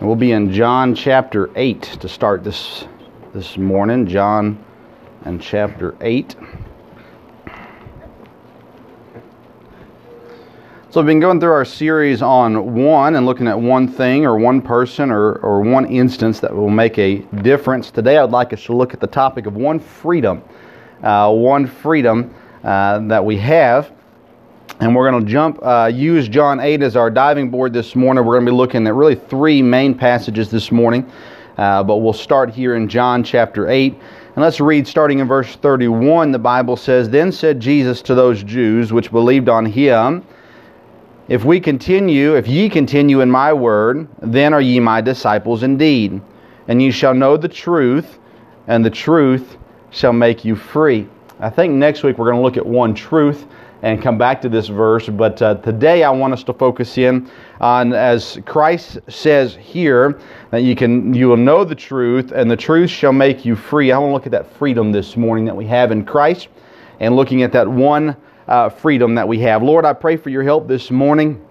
We'll be in John chapter 8 to start this this morning. John and chapter 8. So, we've been going through our series on one and looking at one thing or one person or, or one instance that will make a difference. Today, I'd like us to look at the topic of one freedom. Uh, one freedom uh, that we have. And we're going to jump, uh, use John 8 as our diving board this morning. We're going to be looking at really three main passages this morning. Uh, but we'll start here in John chapter 8. And let's read starting in verse 31. The Bible says, Then said Jesus to those Jews which believed on him, If we continue, if ye continue in my word, then are ye my disciples indeed. And ye shall know the truth, and the truth shall make you free. I think next week we're going to look at one truth and come back to this verse. But uh, today I want us to focus in on, as Christ says here, that you can you will know the truth, and the truth shall make you free. I want to look at that freedom this morning that we have in Christ, and looking at that one uh, freedom that we have. Lord, I pray for your help this morning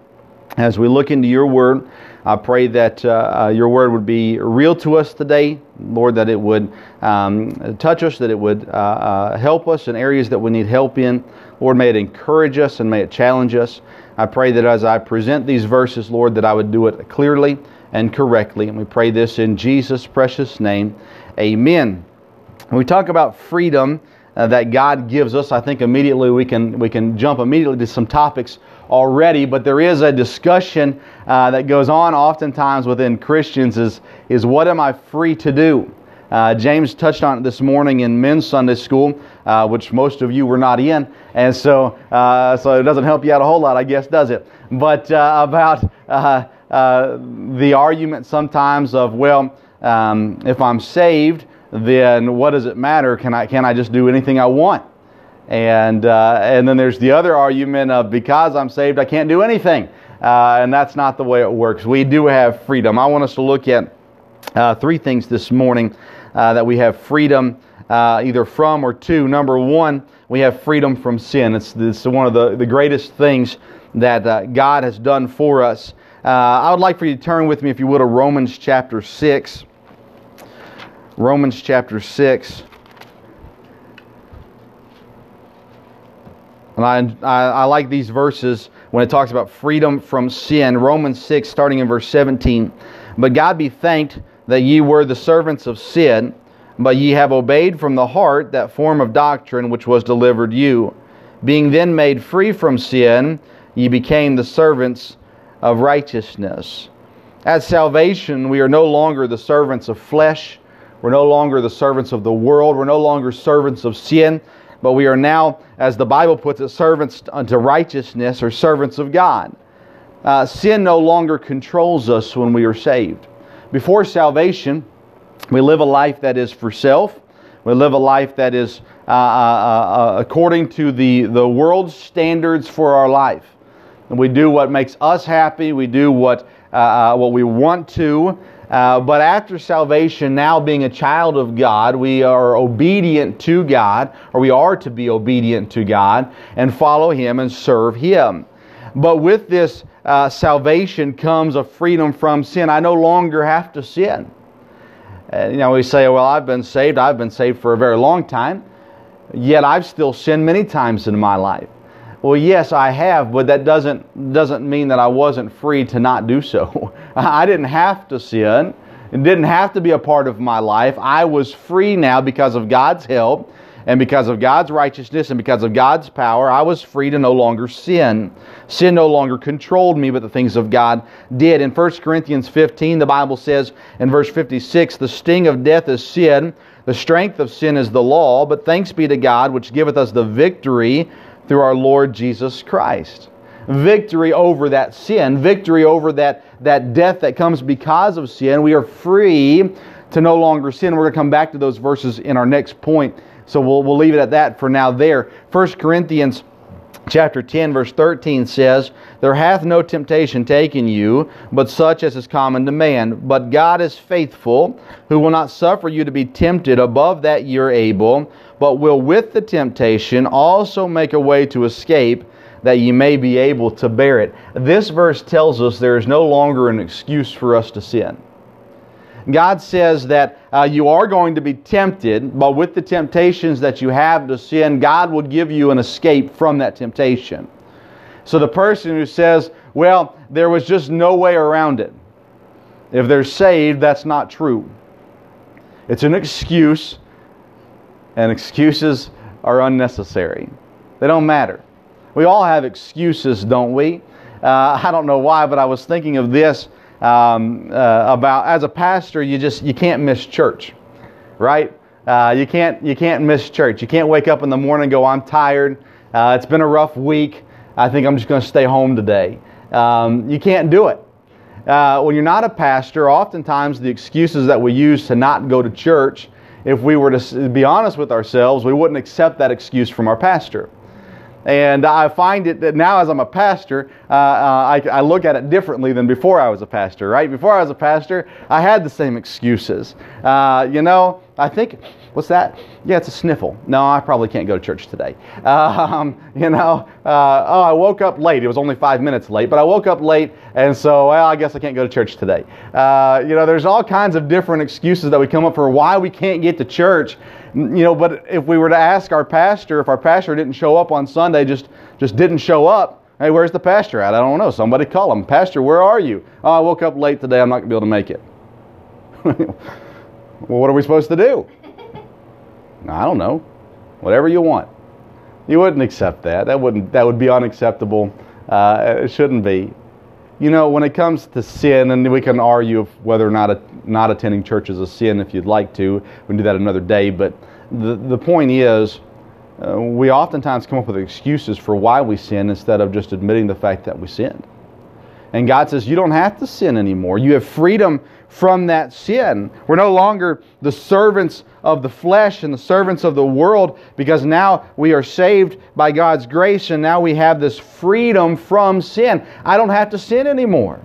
as we look into your word. I pray that uh, uh, your word would be real to us today, Lord, that it would um, touch us, that it would uh, uh, help us in areas that we need help in. Lord, may it encourage us and may it challenge us. I pray that as I present these verses, Lord, that I would do it clearly and correctly. And we pray this in Jesus' precious name. Amen. When we talk about freedom uh, that God gives us, I think immediately we can, we can jump immediately to some topics already, but there is a discussion uh, that goes on oftentimes within Christians is, is what am I free to do? Uh, James touched on it this morning in men's Sunday school, uh, which most of you were not in, and so uh, so it doesn't help you out a whole lot, I guess, does it? But uh, about uh, the argument sometimes of well, um, if I'm saved, then what does it matter? Can I can I just do anything I want? And and then there's the other argument of because I'm saved, I can't do anything, and that's not the way it works. We do have freedom. I want us to look at three things this morning uh, that we have freedom uh, either from or to. Number one, we have freedom from sin. It's, it's one of the, the greatest things that uh, God has done for us. Uh, I would like for you to turn with me, if you would, to Romans chapter 6. Romans chapter 6. And I, I, I, like these verses when it talks about freedom from sin. Romans 6, starting in verse 17. But God be thanked that ye were the servants of sin, but ye have obeyed from the heart that form of doctrine which was delivered you. Being then made free from sin, ye became the servants of righteousness. At salvation, we are no longer the servants of flesh. We're no longer the servants of the world. We're no longer servants of sin, but we are now, as the Bible puts it, servants unto righteousness or servants of God. Uh, sin no longer controls us when we are saved. Before salvation, we live a life that is for self. We live a life that is uh, uh, uh, according to the, the world's standards for our life. And we do what makes us happy. We do what, uh, uh, what we want to. Uh, but after salvation, now being a child of God, we are obedient to God, or we are to be obedient to God, and follow Him and serve Him. But with this uh, salvation comes a freedom from sin. I no longer have to sin. And, you know, we say, well, I've been saved. I've been saved for a very long time. Yet I've still sinned many times in my life. Well, yes, I have, but that doesn't, doesn't mean that I wasn't free to not do so. I didn't have to sin. It didn't have to be a part of my life. I was free now because of God's help and because of God's righteousness and because of God's power, I was free to no longer sin. Sin no longer controlled me, but the things of God did. In 1 Corinthians 15, the Bible says in verse 56 The sting of death is sin, the strength of sin is the law, but thanks be to God, which giveth us the victory through our Lord Jesus Christ victory over that sin, victory over that, that death that comes because of sin. We are free to no longer sin. We're going to come back to those verses in our next point so we'll, we'll leave it at that for now there. 1 Corinthians chapter 10 verse 13 says there hath no temptation taken you but such as is common to man but god is faithful who will not suffer you to be tempted above that you're able but will with the temptation also make a way to escape that ye may be able to bear it this verse tells us there is no longer an excuse for us to sin God says that uh, you are going to be tempted, but with the temptations that you have to sin, God will give you an escape from that temptation. So the person who says, well, there was just no way around it, if they're saved, that's not true. It's an excuse, and excuses are unnecessary. They don't matter. We all have excuses, don't we? Uh, I don't know why, but I was thinking of this um, uh, about as a pastor, you just you can't miss church, right? Uh, you can't you can't miss church. You can't wake up in the morning and go, "I'm tired. Uh, it's been a rough week. I think I'm just going to stay home today." Um, you can't do it. Uh, when you're not a pastor, oftentimes the excuses that we use to not go to church, if we were to be honest with ourselves, we wouldn't accept that excuse from our pastor. And I find it that now, as I'm a pastor, uh, uh, I, I, look at it differently than before I was a pastor, right? Before I was a pastor, I had the same excuses. Uh, you know, I think, what's that? Yeah, it's a sniffle. No, I probably can't go to church today. Um, you know, uh, oh, I woke up late. It was only five minutes late, but I woke up late, and so, well, I guess I can't go to church today. Uh, you know, there's all kinds of different excuses that we come up for why we can't get to church. You know, but if we were to ask our pastor, if our pastor didn't show up on Sunday, just, just didn't show up, hey, where's the pastor at? I don't know. Somebody call him. Pastor, where are you? Oh, I woke up late today. I'm not going to be able to make it. well, what are we supposed to do? I don't know. Whatever you want. You wouldn't accept that. That wouldn't. That would be unacceptable. Uh, it shouldn't be. You know, when it comes to sin, and we can argue whether or not a, not attending church is a sin if you'd like to. We can do that another day. But the, the point is, uh, we oftentimes come up with excuses for why we sin instead of just admitting the fact that we sinned. And God says, You don't have to sin anymore. You have freedom from that sin. We're no longer the servants of the flesh and the servants of the world because now we are saved by God's grace and now we have this freedom from sin. I don't have to sin anymore.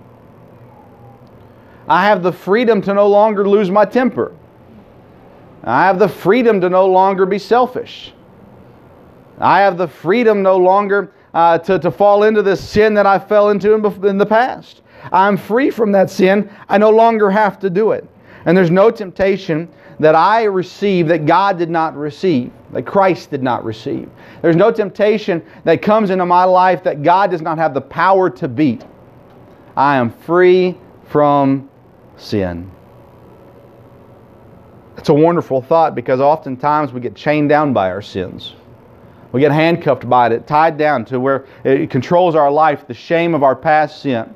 I have the freedom to no longer lose my temper. I have the freedom to no longer be selfish. I have the freedom no longer uh, to, to fall into this sin that I fell into in, in the past. I'm free from that sin. I no longer have to do it. And there's no temptation that I receive that God did not receive, that Christ did not receive. There's no temptation that comes into my life that God does not have the power to beat. I am free from sin. It's a wonderful thought because oftentimes we get chained down by our sins. We get handcuffed by it, tied down to where it controls our life, the shame of our past sin,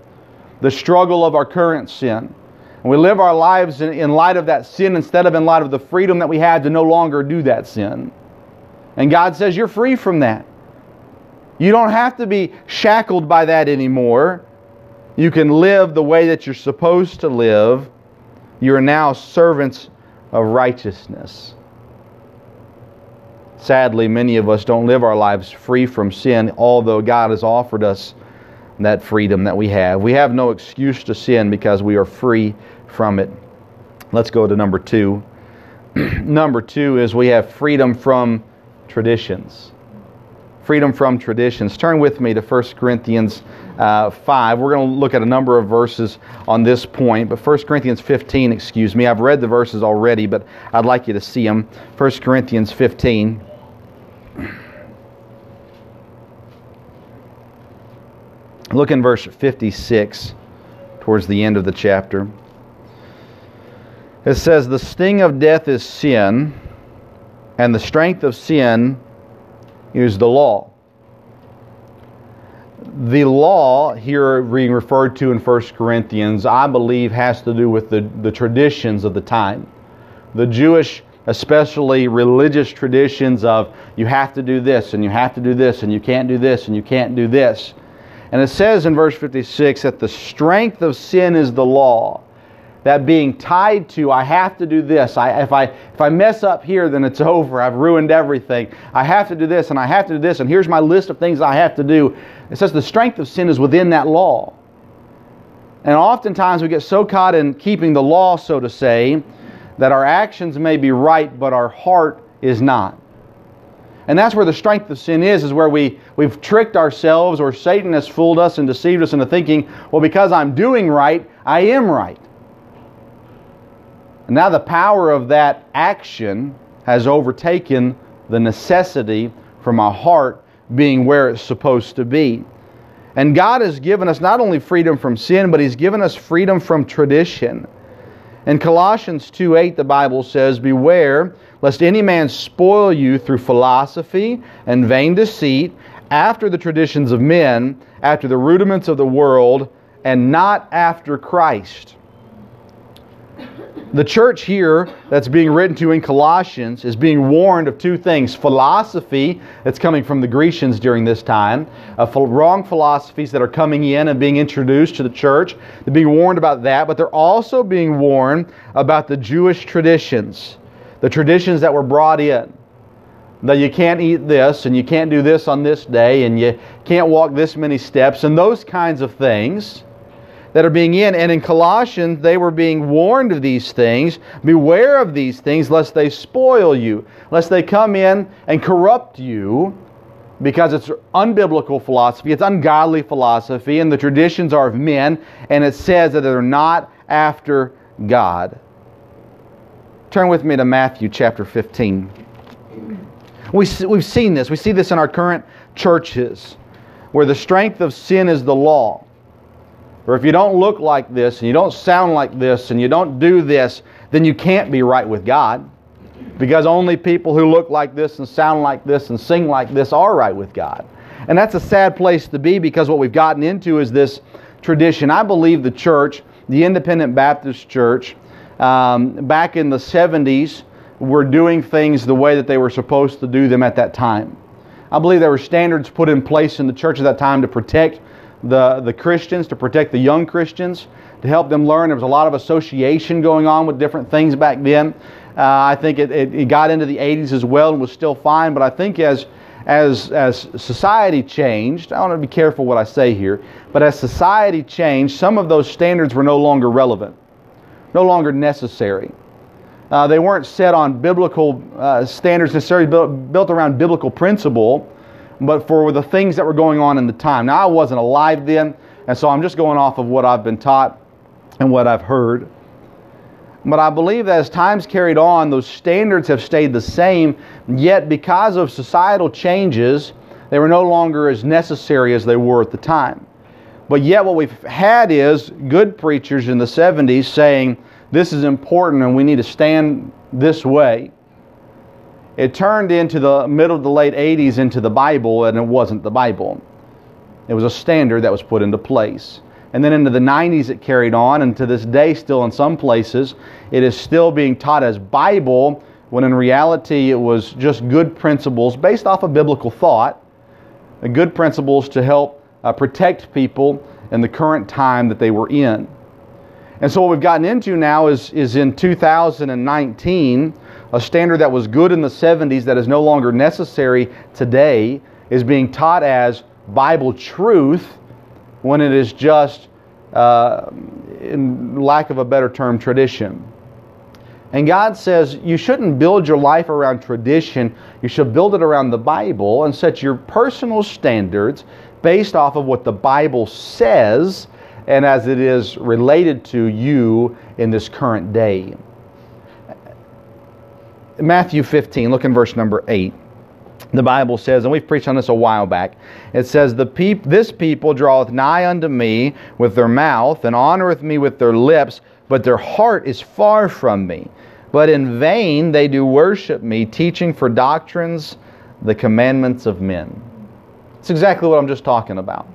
the struggle of our current sin. And we live our lives in, in light of that sin instead of in light of the freedom that we had to no longer do that sin. And God says, You're free from that. You don't have to be shackled by that anymore. You can live the way that you're supposed to live. You are now servants of righteousness. Sadly, many of us don't live our lives free from sin, although God has offered us that freedom that we have. We have no excuse to sin because we are free from it. Let's go to number two. number two is we have freedom from traditions. Freedom from traditions. Turn with me to 1 Corinthians uh, 5. We're going to look at a number of verses on this point, but 1 Corinthians 15, excuse me. I've read the verses already, but I'd like you to see them. 1 Corinthians 15. Look in verse 56 towards the end of the chapter. It says, The sting of death is sin, and the strength of sin is the law. The law, here being referred to in 1 Corinthians, I believe has to do with the, the traditions of the time. The Jewish, especially religious traditions of you have to do this, and you have to do this, and you can't do this, and you can't do this. And it says in verse 56 that the strength of sin is the law. That being tied to, I have to do this. I, if, I, if I mess up here, then it's over. I've ruined everything. I have to do this, and I have to do this, and here's my list of things I have to do. It says the strength of sin is within that law. And oftentimes we get so caught in keeping the law, so to say, that our actions may be right, but our heart is not. And that's where the strength of sin is, is where we, we've tricked ourselves or Satan has fooled us and deceived us into thinking, well, because I'm doing right, I am right. And now the power of that action has overtaken the necessity for my heart being where it's supposed to be. And God has given us not only freedom from sin, but He's given us freedom from tradition. In Colossians 2 8, the Bible says, Beware lest any man spoil you through philosophy and vain deceit, after the traditions of men, after the rudiments of the world, and not after Christ. The church here that's being written to in Colossians is being warned of two things philosophy that's coming from the Grecians during this time, uh, wrong philosophies that are coming in and being introduced to the church. They're being warned about that, but they're also being warned about the Jewish traditions, the traditions that were brought in. That you can't eat this and you can't do this on this day and you can't walk this many steps and those kinds of things that are being in. And in Colossians, they were being warned of these things. Beware of these things, lest they spoil you, lest they come in and corrupt you, because it's unbiblical philosophy, it's ungodly philosophy, and the traditions are of men, and it says that they're not after God. Turn with me to Matthew chapter 15. We, we've seen this. We see this in our current churches, where the strength of sin is the law or if you don't look like this and you don't sound like this and you don't do this, then you can't be right with God. Because only people who look like this and sound like this and sing like this are right with God. And that's a sad place to be because what we've gotten into is this tradition. I believe the church, the Independent Baptist Church, um, back in the 70s, were doing things the way that they were supposed to do them at that time. I believe there were standards put in place in the church at that time to protect the, the Christians, to protect the young Christians, to help them learn. There was a lot of association going on with different things back then. Uh, I think it, it, it, got into the 80s as well and was still fine, but I think as, as, as society changed, I want to be careful what I say here, but as society changed, some of those standards were no longer relevant, no longer necessary. Uh, they weren't set on biblical uh, standards necessarily built, built around biblical principle but for the things that were going on in the time. Now, I wasn't alive then, and so I'm just going off of what I've been taught and what I've heard. But I believe that as time's carried on, those standards have stayed the same, yet because of societal changes, they were no longer as necessary as they were at the time. But yet, what we've had is good preachers in the 70s saying, This is important and we need to stand this way it turned into the middle to late 80s into the Bible, and it wasn't the Bible. It was a standard that was put into place. And then into the 90s, it carried on, and to this day, still in some places, it is still being taught as Bible, when in reality, it was just good principles based off of biblical thought, good principles to help uh, protect people in the current time that they were in. And so, what we've gotten into now is, is in 2019 a standard that was good in the 70s that is no longer necessary today is being taught as Bible truth when it is just, uh, in lack of a better term, tradition. And God says you shouldn't build your life around tradition. You should build it around the Bible and set your personal standards based off of what the Bible says and as it is related to you in this current day. Matthew 15, look in verse number 8. The Bible says, and we've preached on this a while back, it says, the peop- This people draweth nigh unto me with their mouth, and honoreth me with their lips, but their heart is far from me. But in vain they do worship me, teaching for doctrines the commandments of men. It's exactly what I'm just talking about.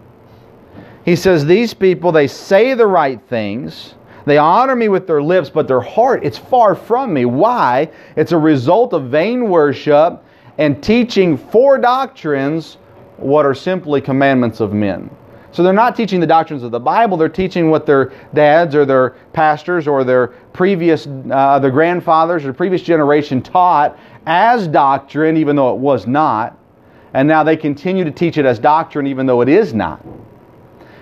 He says, These people, they say the right things, they honor me with their lips, but their heart, it's far from me. Why? It's a result of vain worship and teaching for doctrines what are simply commandments of men. So they're not teaching the doctrines of the Bible, they're teaching what their dads or their pastors or their previous, uh, their grandfathers or previous generation taught as doctrine, even though it was not. And now they continue to teach it as doctrine, even though it is not.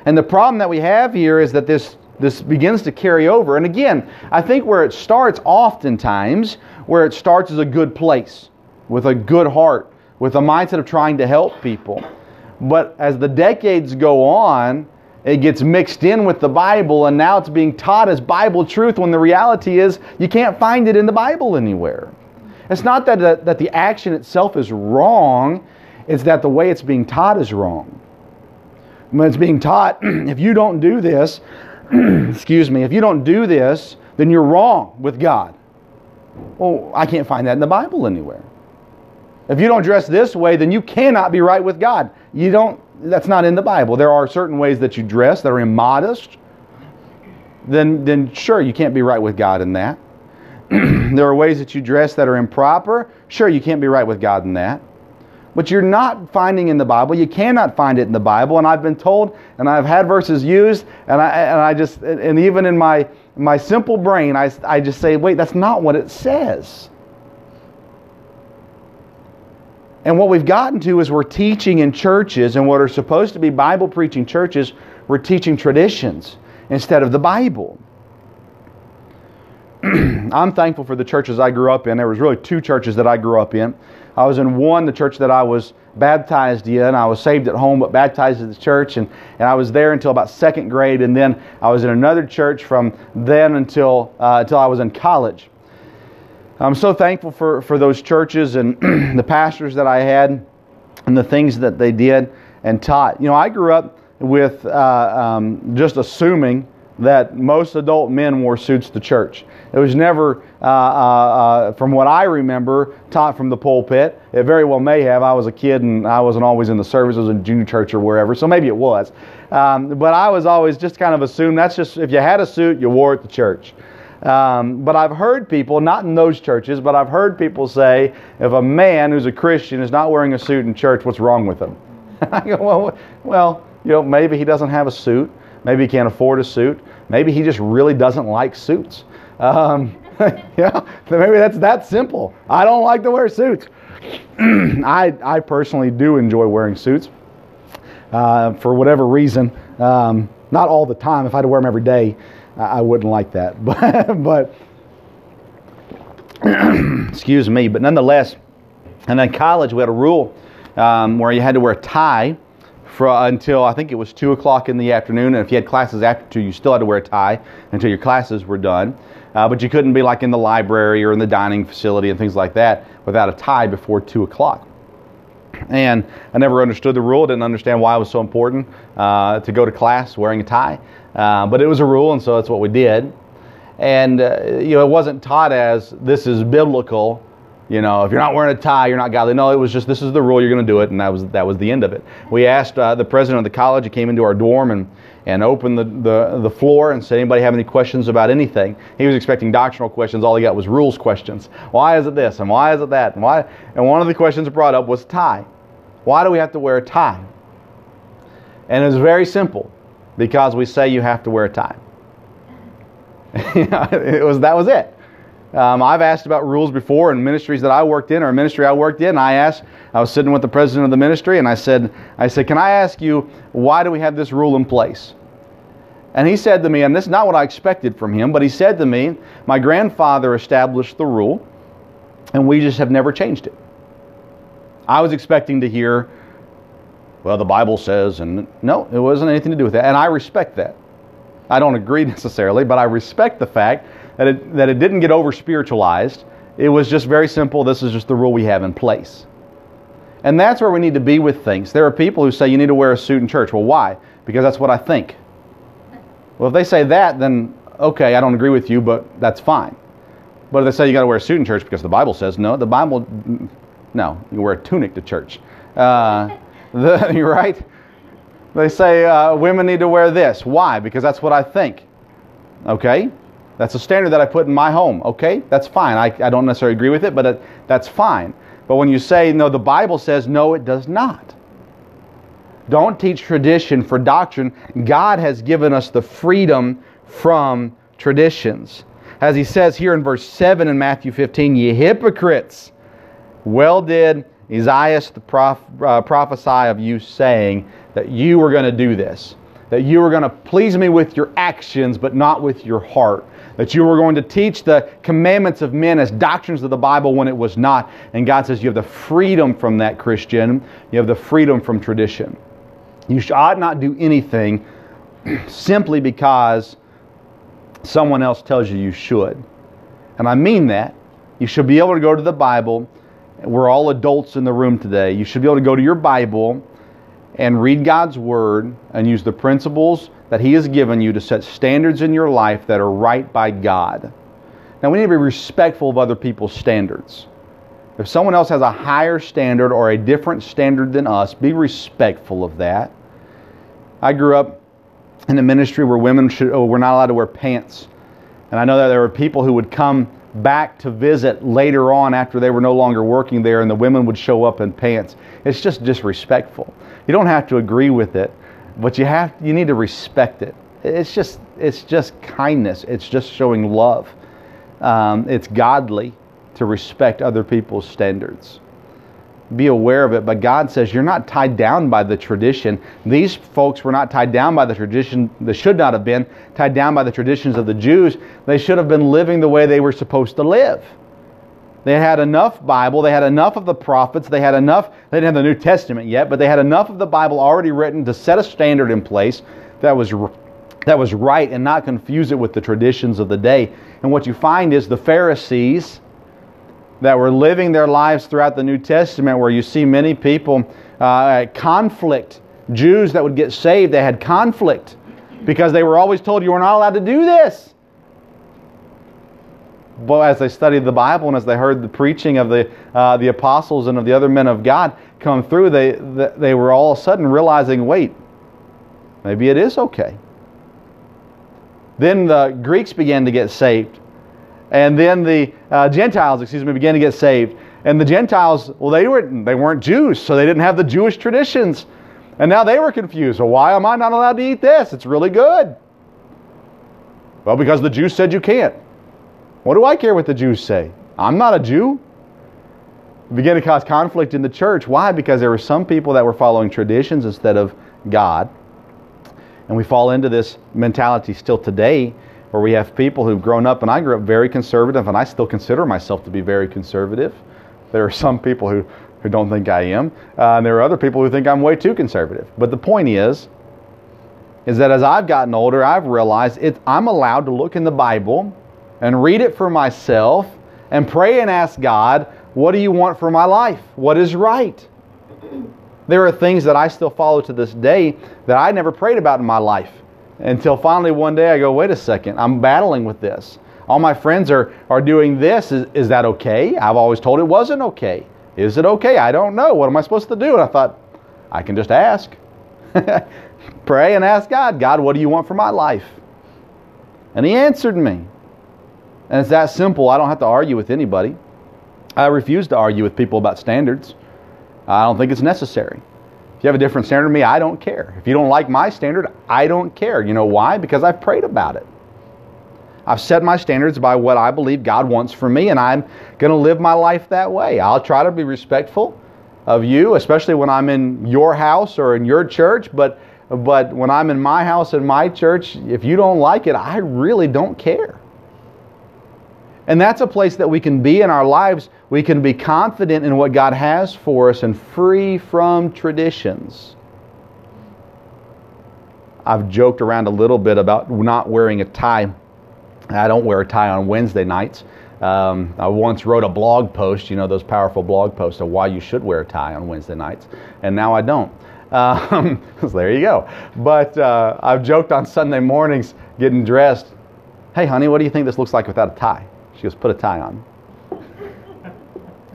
And the problem that we have here is that this this begins to carry over. And again, I think where it starts oftentimes, where it starts is a good place, with a good heart, with a mindset of trying to help people. But as the decades go on, it gets mixed in with the Bible, and now it's being taught as Bible truth when the reality is you can't find it in the Bible anywhere. It's not that, that, that the action itself is wrong, it's that the way it's being taught is wrong. When it's being taught, if you don't do this, excuse me, if you don't do this, then you're wrong with God. Well, I can't find that in the Bible anywhere. If you don't dress this way, then you cannot be right with God. You don't that's not in the Bible. There are certain ways that you dress that are immodest. Then then sure you can't be right with God in that. there are ways that you dress that are improper. Sure you can't be right with God in that. But you're not finding in the Bible. You cannot find it in the Bible. And I've been told, and I've had verses used, and I, and I just, and even in my, my simple brain, I, I just say, wait, that's not what it says. And what we've gotten to is we're teaching in churches, and what are supposed to be Bible preaching churches, we're teaching traditions instead of the Bible. I'm thankful for the churches I grew up in. There was really two churches that I grew up in. I was in one, the church that I was baptized in. I was saved at home, but baptized at the church, and, and I was there until about second grade, and then I was in another church from then until uh, until I was in college. I'm so thankful for, for those churches and the pastors that I had and the things that they did and taught. You know, I grew up with uh, um, just assuming that most adult men wore suits to church. It was never, uh, uh, uh, from what I remember, taught from the pulpit. It very well may have. I was a kid and I wasn't always in the service. I was in junior church or wherever, so maybe it was. Um, but I was always just kind of assumed that's just, if you had a suit, you wore it to church. Um, but I've heard people, not in those churches, but I've heard people say, if a man who's a Christian is not wearing a suit in church, what's wrong with him? I go, well, well, you know, maybe he doesn't have a suit. Maybe he can't afford a suit. Maybe he just really doesn't like suits. Um, yeah, maybe that's that simple. I don't like to wear suits. I, I personally do enjoy wearing suits uh, for whatever reason. Um, not all the time. If I had to wear them every day, I wouldn't like that. But, but excuse me, but nonetheless, and in college we had a rule um, where you had to wear a tie for, uh, until I think it was 2 o'clock in the afternoon. And if you had classes after 2, you still had to wear a tie until your classes were done. Uh, but you couldn't be like in the library or in the dining facility and things like that without a tie before 2 o'clock. And I never understood the rule, didn't understand why it was so important uh, to go to class wearing a tie. Uh, but it was a rule, and so that's what we did. And uh, you know, it wasn't taught as this is biblical. You know, if you're not wearing a tie, you're not godly. No, it was just this is the rule. You're going to do it, and that was that was the end of it. We asked uh, the president of the college. He came into our dorm and and opened the, the the floor and said, "Anybody have any questions about anything?" He was expecting doctrinal questions. All he got was rules questions. Why is it this and why is it that and why? And one of the questions brought up was tie. Why do we have to wear a tie? And it was very simple because we say you have to wear a tie. it was that was it. Um, I've asked about rules before in ministries that I worked in or a ministry I worked in. I asked, I was sitting with the president of the ministry, and I said, I said, can I ask you why do we have this rule in place? And he said to me, and this is not what I expected from him, but he said to me, my grandfather established the rule, and we just have never changed it. I was expecting to hear well, the Bible says, and no, it wasn't anything to do with that. And I respect that. I don't agree necessarily, but I respect the fact that it, that it didn't get over spiritualized. It was just very simple. This is just the rule we have in place. And that's where we need to be with things. There are people who say you need to wear a suit in church. Well, why? Because that's what I think. Well, if they say that, then okay, I don't agree with you, but that's fine. But if they say you got to wear a suit in church because the Bible says no, the Bible, no, you wear a tunic to church. Uh, the, you're right. They say uh, women need to wear this. Why? Because that's what I think. Okay? That's a standard that I put in my home. Okay? That's fine. I, I don't necessarily agree with it, but it, that's fine. But when you say, no, the Bible says, no, it does not. Don't teach tradition for doctrine. God has given us the freedom from traditions. As he says here in verse 7 in Matthew 15, ye hypocrites, well did Isaiah the prof, uh, prophesy of you saying that you were going to do this, that you were going to please me with your actions, but not with your heart, that you were going to teach the commandments of men as doctrines of the Bible when it was not. And God says you have the freedom from that, Christian. You have the freedom from tradition. You ought not do anything simply because someone else tells you you should. And I mean that. You should be able to go to the Bible. We're all adults in the room today. You should be able to go to your Bible and read God's Word and use the principles that He has given you to set standards in your life that are right by God. Now, we need to be respectful of other people's standards. If someone else has a higher standard or a different standard than us, be respectful of that. I grew up in a ministry where women should, oh, were not allowed to wear pants. And I know that there were people who would come back to visit later on after they were no longer working there and the women would show up in pants. It's just disrespectful. You don't have to agree with it, but you have you need to respect it. It's just it's just kindness. It's just showing love. Um, it's godly to respect other people's standards. Be aware of it, but God says you're not tied down by the tradition. These folks were not tied down by the tradition, they should not have been tied down by the traditions of the Jews. They should have been living the way they were supposed to live. They had enough Bible, they had enough of the prophets, they had enough, they didn't have the New Testament yet, but they had enough of the Bible already written to set a standard in place that was that was right and not confuse it with the traditions of the day. And what you find is the Pharisees that were living their lives throughout the New Testament, where you see many people uh, conflict, Jews that would get saved, they had conflict because they were always told you were not allowed to do this. But as they studied the Bible and as they heard the preaching of the, uh, the apostles and of the other men of God come through, they, they were all of a sudden realizing wait, maybe it is okay. Then the Greeks began to get saved. And then the uh, Gentiles, excuse me, began to get saved. And the Gentiles, well, they, weren't, they weren't Jews, so they didn't have the Jewish traditions. And now they were confused. Well, why am I not allowed to eat this? It's really good. Well, because the Jews said you can't. What do I care what the Jews say? I'm not a Jew. It began to cause conflict in the church. Why? Because there were some people that were following traditions instead of God. And we fall into this mentality still today where we have people who've grown up, and I grew up very conservative, and I still consider myself to be very conservative. There are some people who, who don't think I am, uh, and there are other people who think I'm way too conservative. But the point is, is that as I've gotten older, I've realized it, I'm allowed to look in the Bible and read it for myself and pray and ask God, what do you want for my life? What is right? There are things that I still follow to this day that I never prayed about in my life until finally one day I go, wait a second, I'm battling with this. All my friends are, are doing this. Is, is that okay? I've always told it wasn't okay. Is it okay? I don't know. What am I supposed to do? And I thought, I can just ask. Pray and ask God, God, what do you want for my life? And He answered me. And it's that simple. I don't have to argue with anybody. I refuse to argue with people about standards. I don't think it's necessary. If you have a different standard than me, I don't care. If you don't like my standard, I don't care. You know why? Because I've prayed about it. I've set my standards by what I believe God wants for me, and I'm going to live my life that way. I'll try to be respectful of you, especially when I'm in your house or in your church, but but when I'm in my house and my church, if you don't like it, I really don't care. And that's a place that we can be in our lives. We can be confident in what God has for us and free from traditions. I've joked around a little bit about not wearing a tie. I don't wear a tie on Wednesday nights. Um, I once wrote a blog post, you know, those powerful blog posts of why you should wear a tie on Wednesday nights, and now I don't. Um, so there you go. But uh, I've joked on Sunday mornings getting dressed. Hey, honey, what do you think this looks like without a tie? She goes, put a tie on.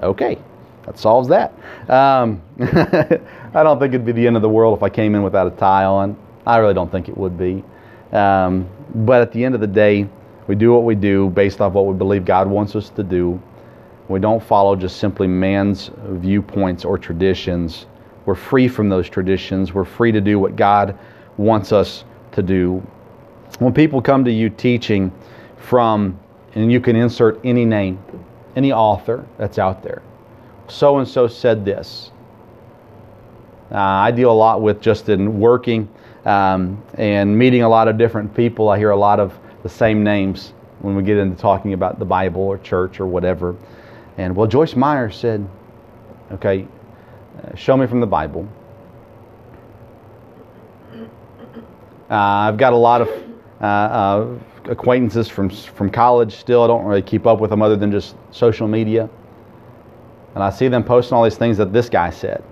okay, that solves that. Um, I don't think it'd be the end of the world if I came in without a tie on. I really don't think it would be. Um, but at the end of the day, we do what we do based off what we believe God wants us to do. We don't follow just simply man's viewpoints or traditions. We're free from those traditions. We're free to do what God wants us to do. When people come to you teaching from and you can insert any name, any author that's out there. So and so said this. Uh, I deal a lot with just in working um, and meeting a lot of different people. I hear a lot of the same names when we get into talking about the Bible or church or whatever. And well, Joyce Meyer said, okay, uh, show me from the Bible. Uh, I've got a lot of uh, acquaintances from from college still. I don't really keep up with them other than just social media. And I see them posting all these things that this guy said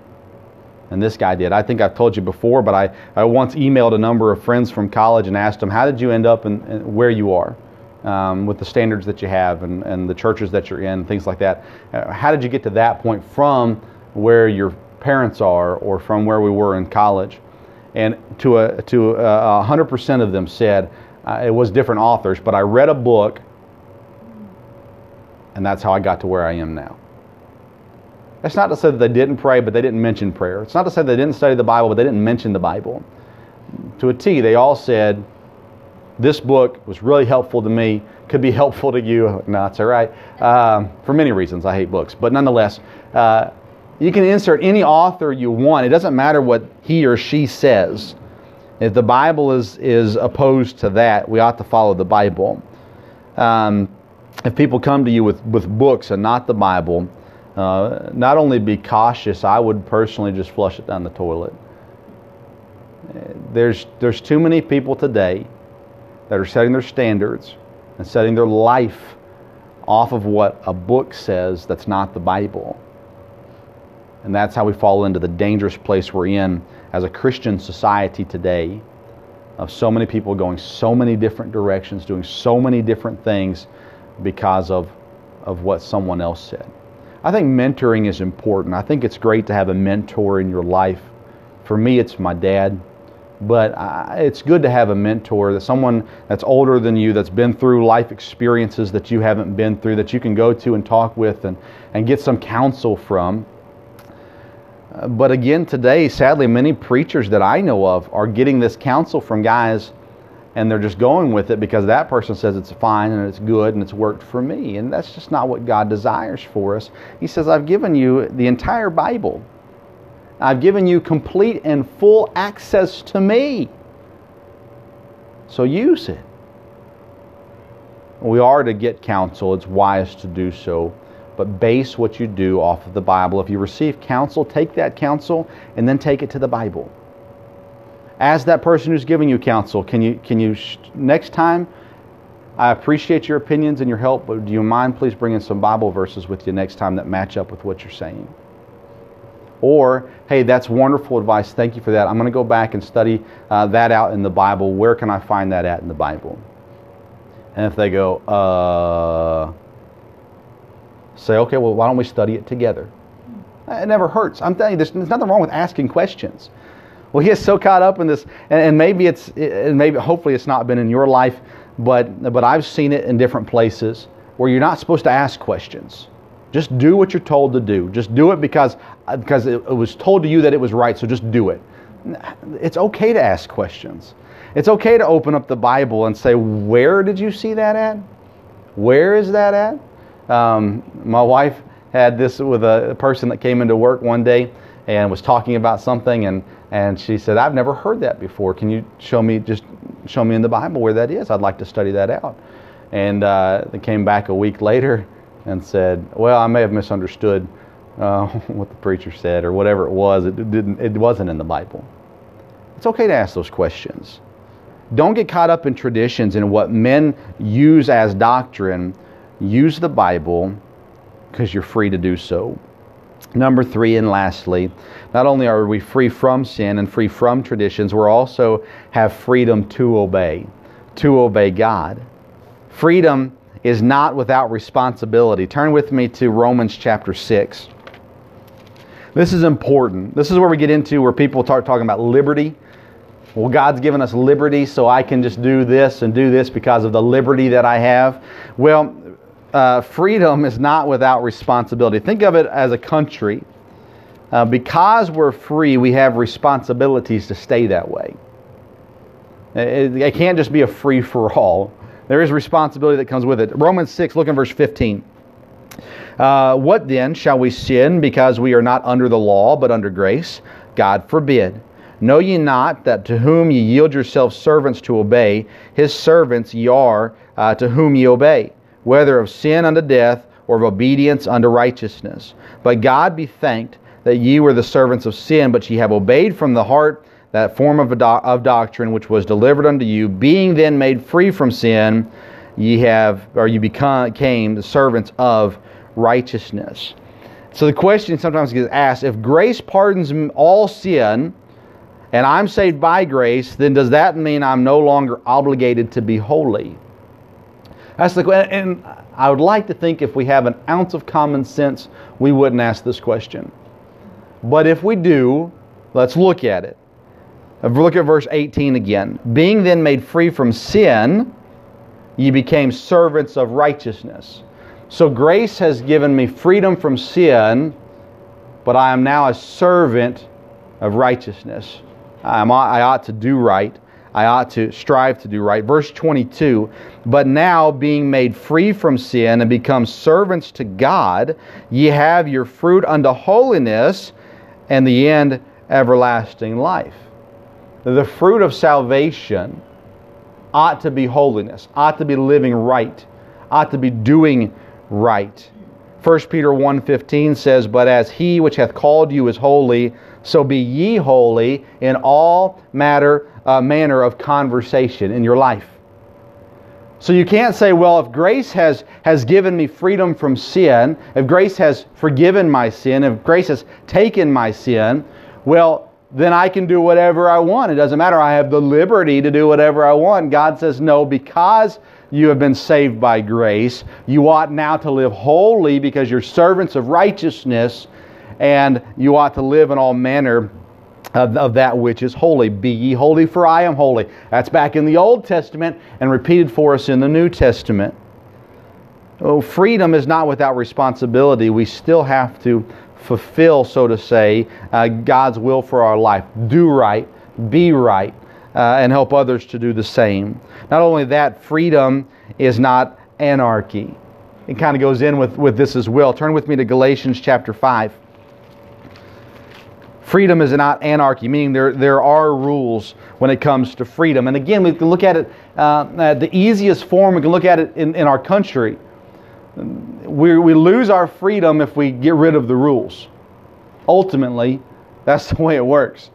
and this guy did. I think I've told you before, but I, I once emailed a number of friends from college and asked them, How did you end up in where you are um, with the standards that you have and, and the churches that you're in, things like that? Uh, how did you get to that point from where your parents are or from where we were in college? And to a, to a, 100% of them said, uh, it was different authors, but I read a book and that's how I got to where I am now. That's not to say that they didn't pray, but they didn't mention prayer. It's not to say they didn't study the Bible, but they didn't mention the Bible. To a T, they all said, This book was really helpful to me, could be helpful to you. No, it's all right. Um, for many reasons, I hate books. But nonetheless, uh, you can insert any author you want. It doesn't matter what he or she says. If the Bible is, is opposed to that, we ought to follow the Bible. Um, if people come to you with, with books and not the Bible, uh, not only be cautious, I would personally just flush it down the toilet. There's, there's too many people today that are setting their standards and setting their life off of what a book says that's not the Bible. And that's how we fall into the dangerous place we're in as a Christian society today of so many people going so many different directions, doing so many different things because of, of what someone else said. I think mentoring is important. I think it's great to have a mentor in your life. For me, it's my dad. But I, it's good to have a mentor, that someone that's older than you, that's been through life experiences that you haven't been through, that you can go to and talk with and, and get some counsel from. But again, today, sadly, many preachers that I know of are getting this counsel from guys and they're just going with it because that person says it's fine and it's good and it's worked for me. And that's just not what God desires for us. He says, I've given you the entire Bible, I've given you complete and full access to me. So use it. We are to get counsel, it's wise to do so. But base what you do off of the Bible. If you receive counsel, take that counsel and then take it to the Bible as that person who's giving you counsel, can you, can you, next time, I appreciate your opinions and your help, but do you mind please bringing some Bible verses with you next time that match up with what you're saying? Or, hey, that's wonderful advice. Thank you for that. I'm going to go back and study uh, that out in the Bible. Where can I find that at in the Bible? And if they go, uh, say, okay, well, why don't we study it together? It never hurts. I'm telling you, there's, there's nothing wrong with asking questions. Well, he is so caught up in this, and, and maybe it's, and maybe hopefully it's not been in your life, but but I've seen it in different places where you're not supposed to ask questions. Just do what you're told to do. Just do it because because it, it was told to you that it was right. So just do it. It's okay to ask questions. It's okay to open up the Bible and say, "Where did you see that at? Where is that at?" Um, my wife had this with a person that came into work one day and was talking about something and and she said, I've never heard that before. Can you show me, just show me in the Bible where that is? I'd like to study that out. And uh, they came back a week later and said, Well, I may have misunderstood uh, what the preacher said or whatever it was. It, didn't, it wasn't in the Bible. It's okay to ask those questions. Don't get caught up in traditions and what men use as doctrine. Use the Bible because you're free to do so. Number three, and lastly, not only are we free from sin and free from traditions, we also have freedom to obey, to obey God. Freedom is not without responsibility. Turn with me to Romans chapter 6. This is important. This is where we get into where people start talking about liberty. Well, God's given us liberty, so I can just do this and do this because of the liberty that I have. Well, uh, freedom is not without responsibility. Think of it as a country. Uh, because we're free, we have responsibilities to stay that way. It, it can't just be a free for all. There is responsibility that comes with it. Romans 6, look in verse 15. Uh, what then? Shall we sin because we are not under the law but under grace? God forbid. Know ye not that to whom ye yield yourselves servants to obey, his servants ye are uh, to whom ye obey? Whether of sin unto death or of obedience unto righteousness. But God be thanked that ye were the servants of sin, but ye have obeyed from the heart that form of, do- of doctrine which was delivered unto you, being then made free from sin, ye have, or you became the servants of righteousness. So the question sometimes gets asked if grace pardons all sin, and I'm saved by grace, then does that mean I'm no longer obligated to be holy? That's the and I would like to think if we have an ounce of common sense, we wouldn't ask this question. But if we do, let's look at it. Look at verse 18 again. Being then made free from sin, ye became servants of righteousness. So grace has given me freedom from sin, but I am now a servant of righteousness. I'm, I ought to do right. I ought to strive to do right. Verse 22 But now, being made free from sin and become servants to God, ye have your fruit unto holiness, and the end everlasting life. The fruit of salvation ought to be holiness, ought to be living right, ought to be doing right. 1 Peter 1:15 says, "But as he which hath called you is holy, so be ye holy in all matter uh, manner of conversation in your life." So you can't say, well, if grace has, has given me freedom from sin, if grace has forgiven my sin, if grace has taken my sin, well, then I can do whatever I want. It doesn't matter. I have the liberty to do whatever I want. God says, no, because you have been saved by grace. You ought now to live holy because you're servants of righteousness, and you ought to live in all manner of, of, that which is holy. Be ye holy, for I am holy. That's back in the Old Testament and repeated for us in the New Testament. Oh, freedom is not without responsibility. We still have to fulfill, so to say, uh, God's will for our life. Do right, be right, uh, and help others to do the same. Not only that, freedom is not anarchy. It kind of goes in with, with this as well. Turn with me to Galatians chapter 5. Freedom is not anarchy, meaning there, there are rules when it comes to freedom. And again, we can look at it, uh, the easiest form, we can look at it in, in our country. We, we lose our freedom if we get rid of the rules. Ultimately, that's the way it works.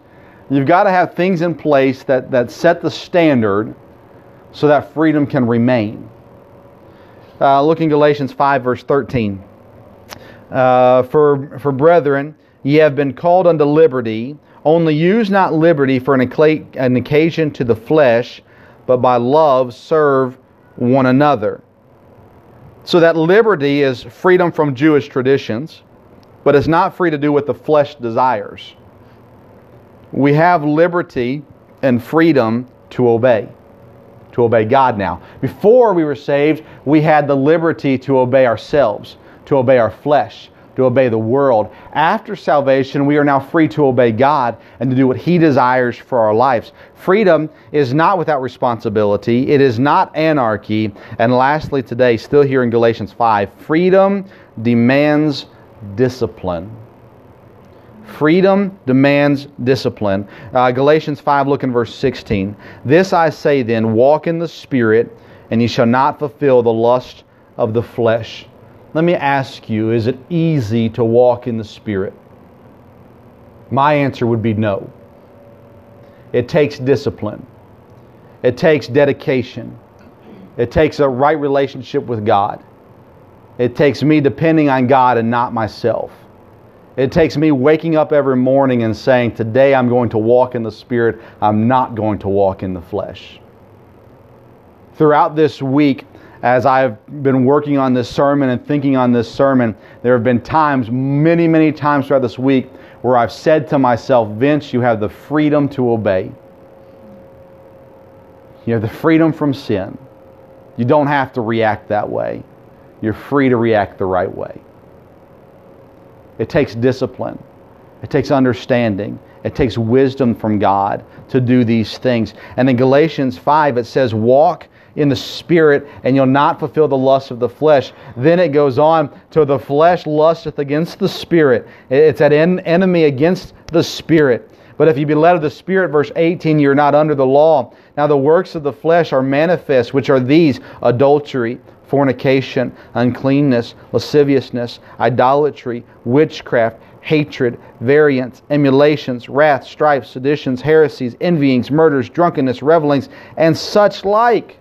You've got to have things in place that, that set the standard so that freedom can remain. Uh, look in Galatians 5, verse 13. Uh, for, for brethren, ye have been called unto liberty, only use not liberty for an, occasion to the flesh, but by love serve one another. So that liberty is freedom from Jewish traditions, but it's not free to do what the flesh desires. We have liberty and freedom to obey, to obey God now. Before we were saved, we had the liberty to obey ourselves, to obey our flesh, to obey the world. After salvation, we are now free to obey God and to do what He desires for our lives. Freedom is not without responsibility, it is not anarchy. And lastly, today, still here in Galatians 5, freedom demands discipline. Freedom demands discipline. Uh, Galatians 5, look in verse 16. This I say then, walk in the Spirit, and ye shall not fulfill the lust of the flesh. Let me ask you, is it easy to walk in the Spirit? My answer would be no. It takes discipline, it takes dedication, it takes a right relationship with God. It takes me depending on God and not myself. It takes me waking up every morning and saying, Today I'm going to walk in the Spirit, I'm not going to walk in the flesh. Throughout this week, as I've been working on this sermon and thinking on this sermon, there have been times, many, many times throughout this week, where I've said to myself, Vince, you have the freedom to obey. You have the freedom from sin. You don't have to react that way. You're free to react the right way. It takes discipline, it takes understanding, it takes wisdom from God to do these things. And in Galatians 5, it says, Walk in the Spirit, and you'll not fulfill the lust of the flesh. Then it goes on to the flesh lusteth against the Spirit. It's an en- enemy against the Spirit. But if you be led of the Spirit, verse 18, you're not under the law. Now the works of the flesh are manifest, which are these adultery, fornication, uncleanness, lasciviousness, idolatry, witchcraft, hatred, variance, emulations, wrath, strife, seditions, heresies, envyings, murders, drunkenness, revelings, and such like.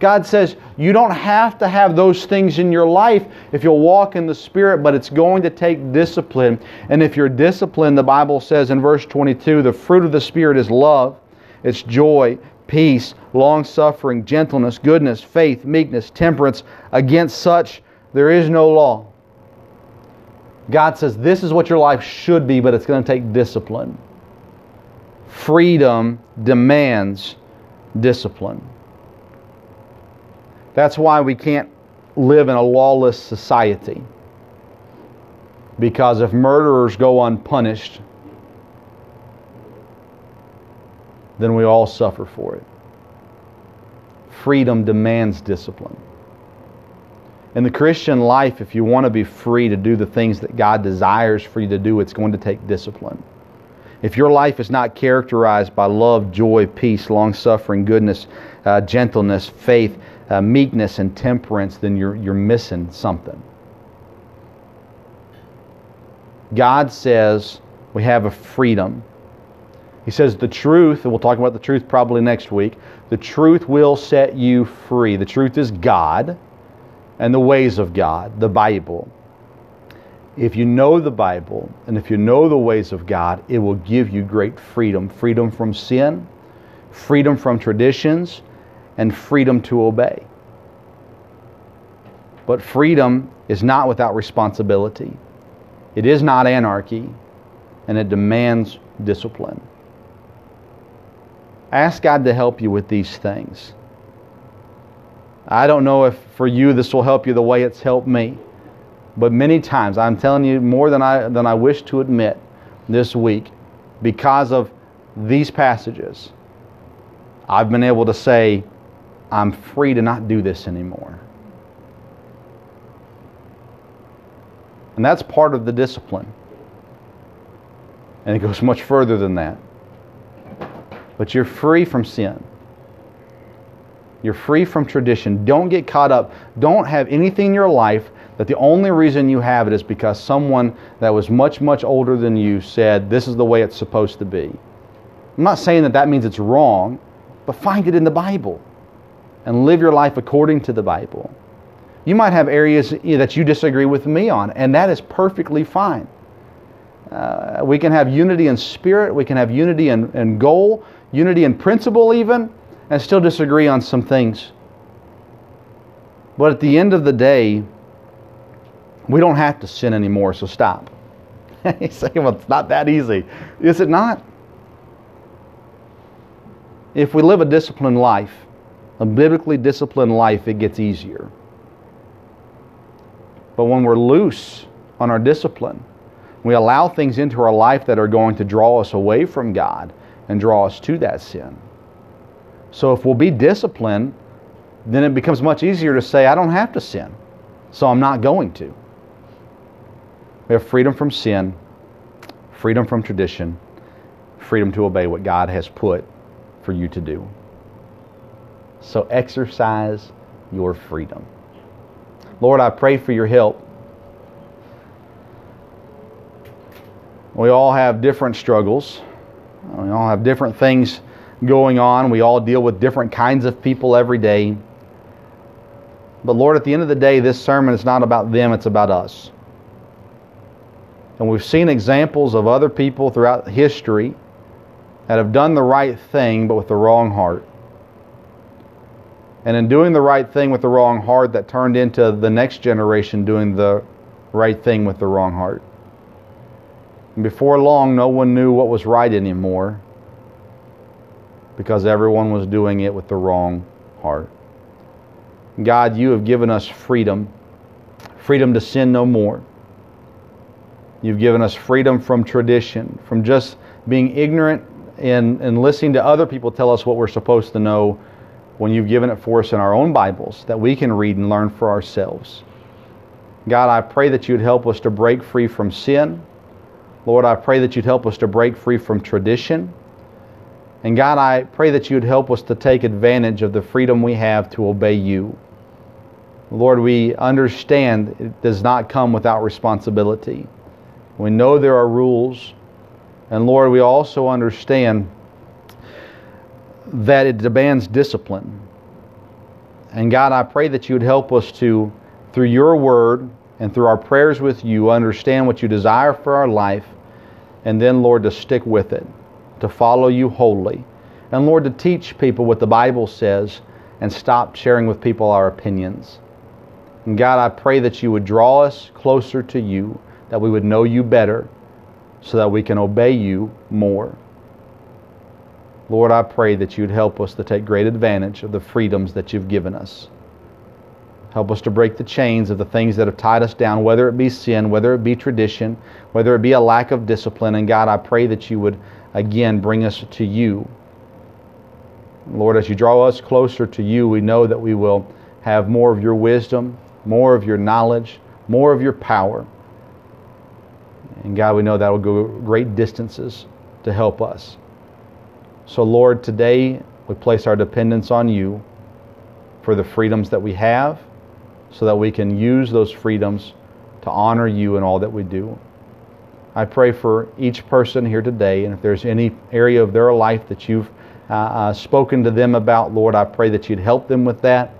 God says you don't have to have those things in your life if you'll walk in the Spirit, but it's going to take discipline. And if you're disciplined, the Bible says in verse 22 the fruit of the Spirit is love, it's joy, peace, long suffering, gentleness, goodness, faith, meekness, temperance. Against such there is no law. God says this is what your life should be, but it's going to take discipline. Freedom demands discipline. That's why we can't live in a lawless society. Because if murderers go unpunished, then we all suffer for it. Freedom demands discipline. In the Christian life, if you want to be free to do the things that God desires for you to do, it's going to take discipline. If your life is not characterized by love, joy, peace, long suffering, goodness, uh, gentleness, faith, uh, meekness, and temperance, then you're, you're missing something. God says we have a freedom. He says the truth, and we'll talk about the truth probably next week, the truth will set you free. The truth is God and the ways of God, the Bible. If you know the Bible and if you know the ways of God, it will give you great freedom freedom from sin, freedom from traditions, and freedom to obey. But freedom is not without responsibility. It is not anarchy, and it demands discipline. Ask God to help you with these things. I don't know if for you this will help you the way it's helped me. But many times, I'm telling you more than I, than I wish to admit this week, because of these passages, I've been able to say, I'm free to not do this anymore. And that's part of the discipline. And it goes much further than that. But you're free from sin. You're free from tradition. Don't get caught up. Don't have anything in your life that the only reason you have it is because someone that was much, much older than you said, this is the way it's supposed to be. I'm not saying that that means it's wrong, but find it in the Bible and live your life according to the Bible. You might have areas that you disagree with me on, and that is perfectly fine. Uh, we can have unity in spirit, we can have unity in, in goal, unity in principle, even and still disagree on some things. But at the end of the day, we don't have to sin anymore, so stop. you say, well, it's not that easy. Is it not? If we live a disciplined life, a biblically disciplined life, it gets easier. But when we're loose on our discipline, we allow things into our life that are going to draw us away from God and draw us to that sin. So if we'll be disciplined, then it becomes much easier to say, I don't have to sin, so I'm not going to. We have freedom from sin, freedom from tradition, freedom to obey what God has put for you to do. So exercise your freedom. Lord, I pray for your help. We all have different struggles. We all have different things going on. We all deal with different kinds of people every day. But Lord, at the end of the day, this sermon is not about them, it's about us. And we've seen examples of other people throughout history that have done the right thing but with the wrong heart. And in doing the right thing with the wrong heart, that turned into the next generation doing the right thing with the wrong heart. And before long, no one knew what was right anymore because everyone was doing it with the wrong heart. God, you have given us freedom freedom to sin no more. You've given us freedom from tradition, from just being ignorant and, and listening to other people tell us what we're supposed to know when you've given it for us in our own Bibles that we can read and learn for ourselves. God, I pray that you'd help us to break free from sin. Lord, I pray that you'd help us to break free from tradition. And God, I pray that you would help us to take advantage of the freedom we have to obey you. Lord, we understand it does not come without responsibility. We know there are rules. And Lord, we also understand that it demands discipline. And God, I pray that you would help us to, through your word and through our prayers with you, understand what you desire for our life. And then, Lord, to stick with it, to follow you wholly. And Lord, to teach people what the Bible says and stop sharing with people our opinions. And God, I pray that you would draw us closer to you, that we would know you better, so that we can obey you more. Lord, I pray that you'd help us to take great advantage of the freedoms that you've given us. Help us to break the chains of the things that have tied us down, whether it be sin, whether it be tradition, whether it be a lack of discipline. And God, I pray that you would again bring us to you. Lord, as you draw us closer to you, we know that we will have more of your wisdom, more of your knowledge, more of your power. And God, we know that will go great distances to help us. So, Lord, today we place our dependence on you for the freedoms that we have so that we can use those freedoms to honor you in all that we do. I pray for each person here today, and if there's any area of their life that you've uh, uh, spoken to them about, Lord, I pray that you'd help them with that.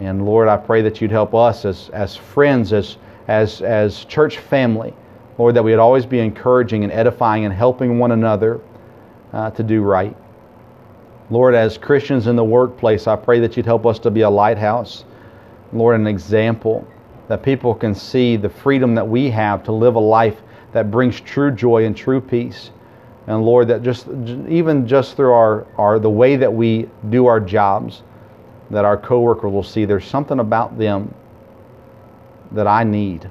And Lord, I pray that you'd help us as, as friends, as, as, as church family, Lord, that we'd always be encouraging and edifying and helping one another uh, to do right. Lord, as Christians in the workplace, I pray that you'd help us to be a lighthouse, Lord, an example that people can see the freedom that we have to live a life that brings true joy and true peace. And Lord, that just even just through our, our the way that we do our jobs, that our coworker will see there's something about them that I need.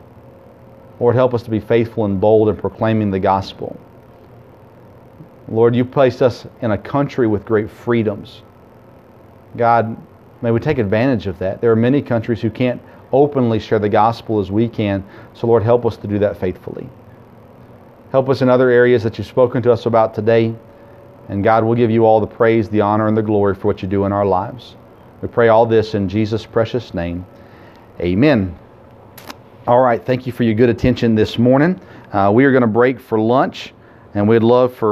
Lord, help us to be faithful and bold in proclaiming the gospel. Lord, you placed us in a country with great freedoms. God, may we take advantage of that. There are many countries who can't openly share the gospel as we can. So, Lord, help us to do that faithfully. Help us in other areas that you've spoken to us about today. And God will give you all the praise, the honor, and the glory for what you do in our lives. We pray all this in Jesus' precious name. Amen. All right, thank you for your good attention this morning. Uh, we are going to break for lunch, and we'd love for